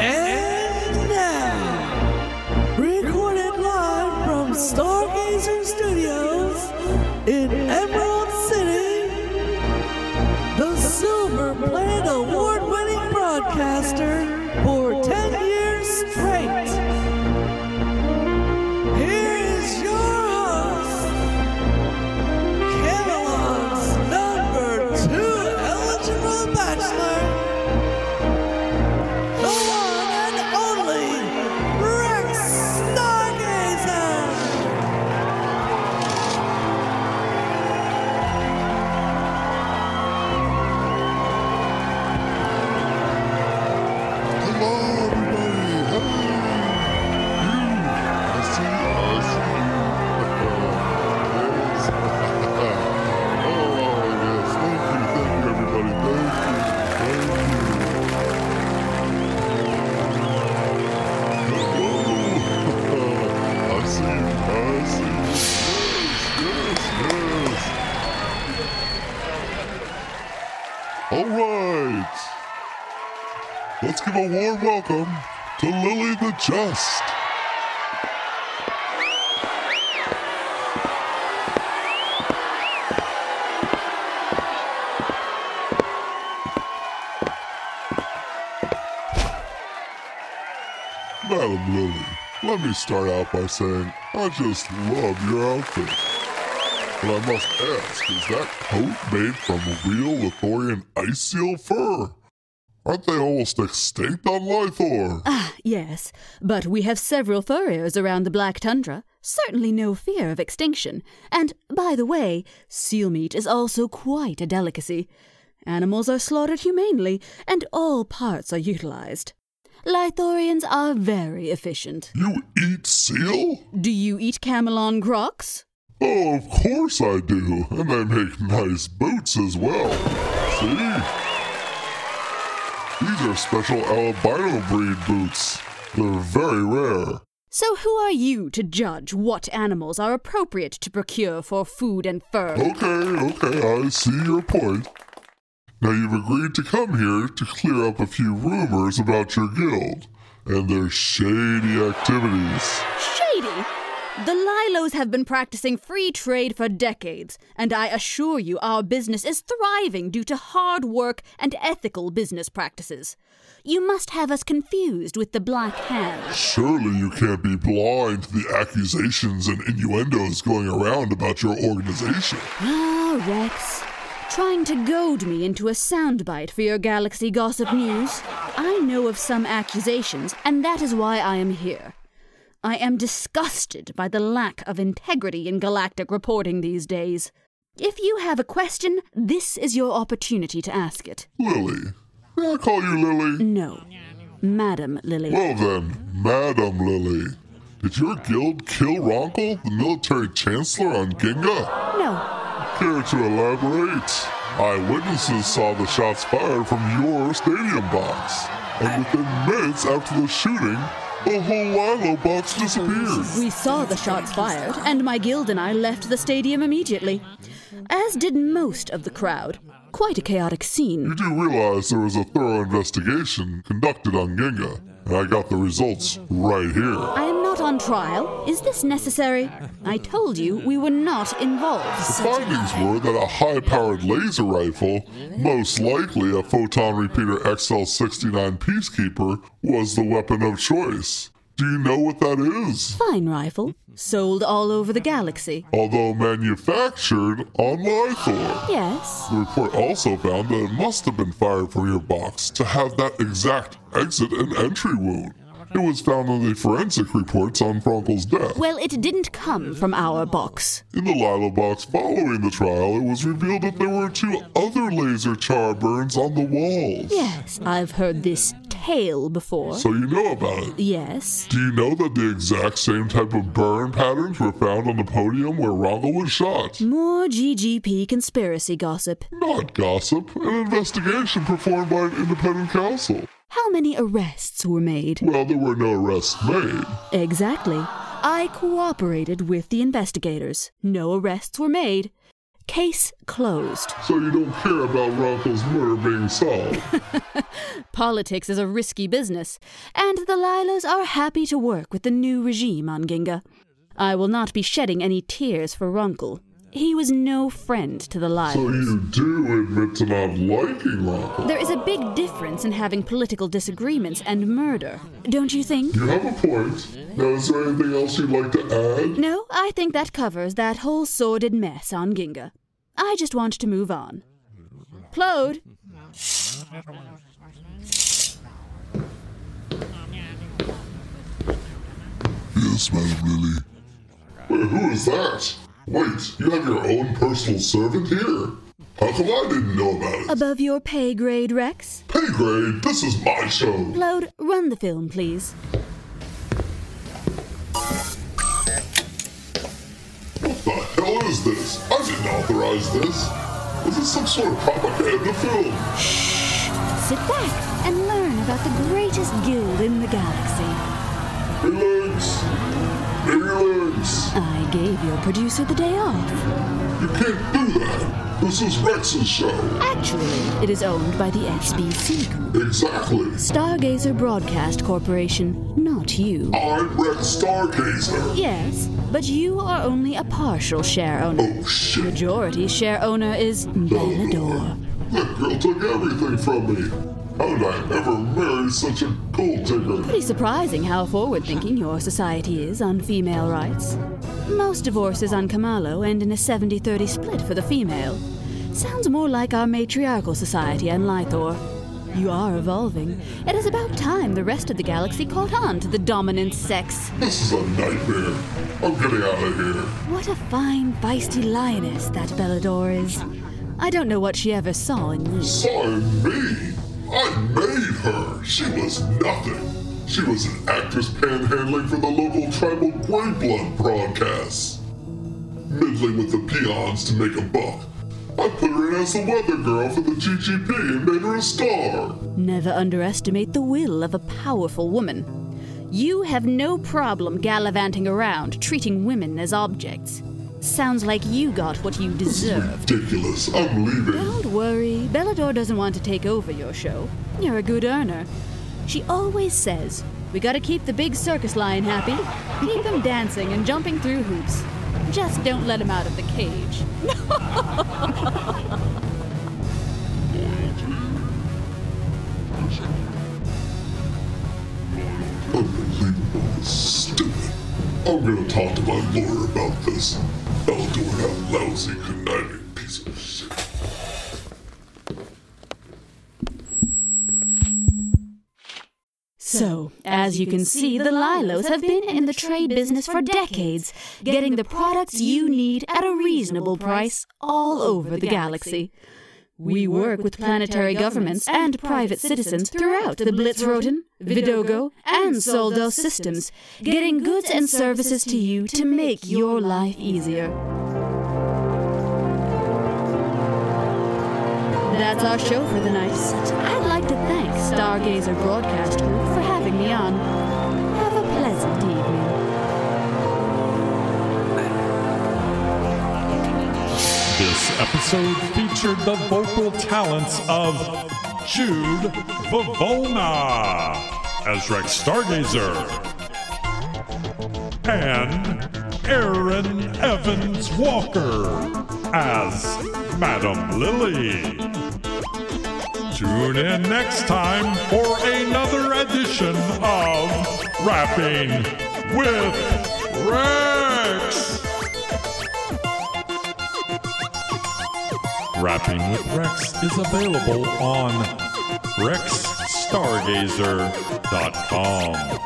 And now, recorded live from Stargazer All right. Let's give a warm welcome to Lily the Just. Madam Lily, let me start out by saying I just love your outfit. But I must ask, is that coat made from real Lythorian ice seal fur? Aren't they almost extinct on Lythor? Ah, yes, but we have several furriers around the Black Tundra. Certainly no fear of extinction. And, by the way, seal meat is also quite a delicacy. Animals are slaughtered humanely, and all parts are utilized. Lythorians are very efficient. You eat seal? Do you eat Camelon crocs? Oh, of course I do. And they make nice boots as well. See? These are special albino breed boots. They're very rare. So who are you to judge what animals are appropriate to procure for food and fur? Okay, okay, I see your point. Now you've agreed to come here to clear up a few rumors about your guild and their shady activities. Shady! The Lilos have been practicing free trade for decades, and I assure you our business is thriving due to hard work and ethical business practices. You must have us confused with the Black Hand. Surely you can't be blind to the accusations and innuendos going around about your organization. Ah, Rex. Trying to goad me into a soundbite for your Galaxy Gossip News? I know of some accusations, and that is why I am here. I am disgusted by the lack of integrity in galactic reporting these days. If you have a question, this is your opportunity to ask it. Lily. May I call you Lily? No, Madam Lily. Well then, Madam Lily. Did your guild kill Ronkel, the military chancellor on Ginga? No, Care to elaborate? Eyewitnesses saw the shots fired from your stadium box. And within minutes after the shooting, the whole Lilo box disappeared. we saw the shots fired, and my guild and I left the stadium immediately. As did most of the crowd. Quite a chaotic scene. You do realize there was a thorough investigation conducted on Ginga, and I got the results right here. I am not on trial. Is this necessary? I told you we were not involved. The findings were that a high powered laser rifle, most likely a photon repeater XL69 Peacekeeper, was the weapon of choice. Do you know what that is? Fine rifle. Sold all over the galaxy. Although manufactured on Lythor. Yes. The report also found that it must have been fired from your box to have that exact exit and entry wound. It was found in the forensic reports on Frankel's death. Well, it didn't come from our box. In the Lilo box following the trial, it was revealed that there were two other laser char burns on the walls. Yes, I've heard this tale before. So you know about it. Yes. Do you know that the exact same type of burn patterns were found on the podium where Ronkel was shot? More GGP conspiracy gossip. Not gossip, an investigation performed by an independent counsel. How many arrests were made? Well, there were no arrests made. Exactly. I cooperated with the investigators. No arrests were made. Case closed. So you don't care about Ronkel's murder being solved? Politics is a risky business, and the Lilos are happy to work with the new regime on Ginga. I will not be shedding any tears for Ronkel. He was no friend to the so Lilos. you do admit to not liking Ronco? There is a big difference in having political disagreements and murder, don't you think? You have a point. Now, is there anything else you'd like to add? No, I think that covers that whole sordid mess on Ginga. I just want to move on. Plode, Yes, Madam Lily. Wait, who is that? Wait, you have your own personal servant here? How come I didn't know about it? above your pay grade, Rex. Pay grade, this is my show. Plode, run the film, please. Is this? I didn't authorize this. Is this some sort of propaganda film? Shh! Sit back and learn about the greatest guild in the galaxy. Big legs! I gave your producer the day off. You can't do that. This is Rex's show. Actually, it is owned by the SBC Group, Exactly. Stargazer Broadcast Corporation, not you. I'm Rex Stargazer. Yes, but you are only a partial share owner. Oh shit. Majority share owner is Bellador. That girl took everything from me. How did I ever marry such a gold digger? Pretty surprising how forward thinking your society is on female rights. Most divorces on Kamalo end in a 70 30 split for the female. Sounds more like our matriarchal society on Lythor. You are evolving. It is about time the rest of the galaxy caught on to the dominant sex. This is a nightmare. I'm getting out of here. What a fine, feisty lioness that Bellador is. I don't know what she ever saw in you. Saw in me. I made her. She was nothing. She was an actress panhandling for the local tribal Grey Blood broadcasts. Middling with the peons to make a buck. I put her in as the weather girl for the GGP and made her a star. Never underestimate the will of a powerful woman. You have no problem gallivanting around, treating women as objects. Sounds like you got what you deserved. Ridiculous. I'm leaving. Don't worry, Bellador doesn't want to take over your show. You're a good earner. She always says, We gotta keep the big circus lion happy. Keep him dancing and jumping through hoops. Just don't let him out of the cage. Unbelievable. Stupid. I'm gonna talk to my lawyer about this. Eldor, that lousy, conniving piece of shit. So, as you can see, the Lilos have been in the trade business for decades, getting the products you need at a reasonable price all over the galaxy. We work with planetary governments and private citizens throughout the Blitzroten, Vidogo, and Soldos systems, getting goods and services to you to make your life easier. That's our show for the night. I'd like to thank Stargazer Broadcast Group for having me on. Episode featured the vocal talents of Jude Vavona as Rex Stargazer and Aaron Evans Walker as Madam Lily. Tune in next time for another edition of Rapping with Rapping with Rex is available on rexstargazer.com.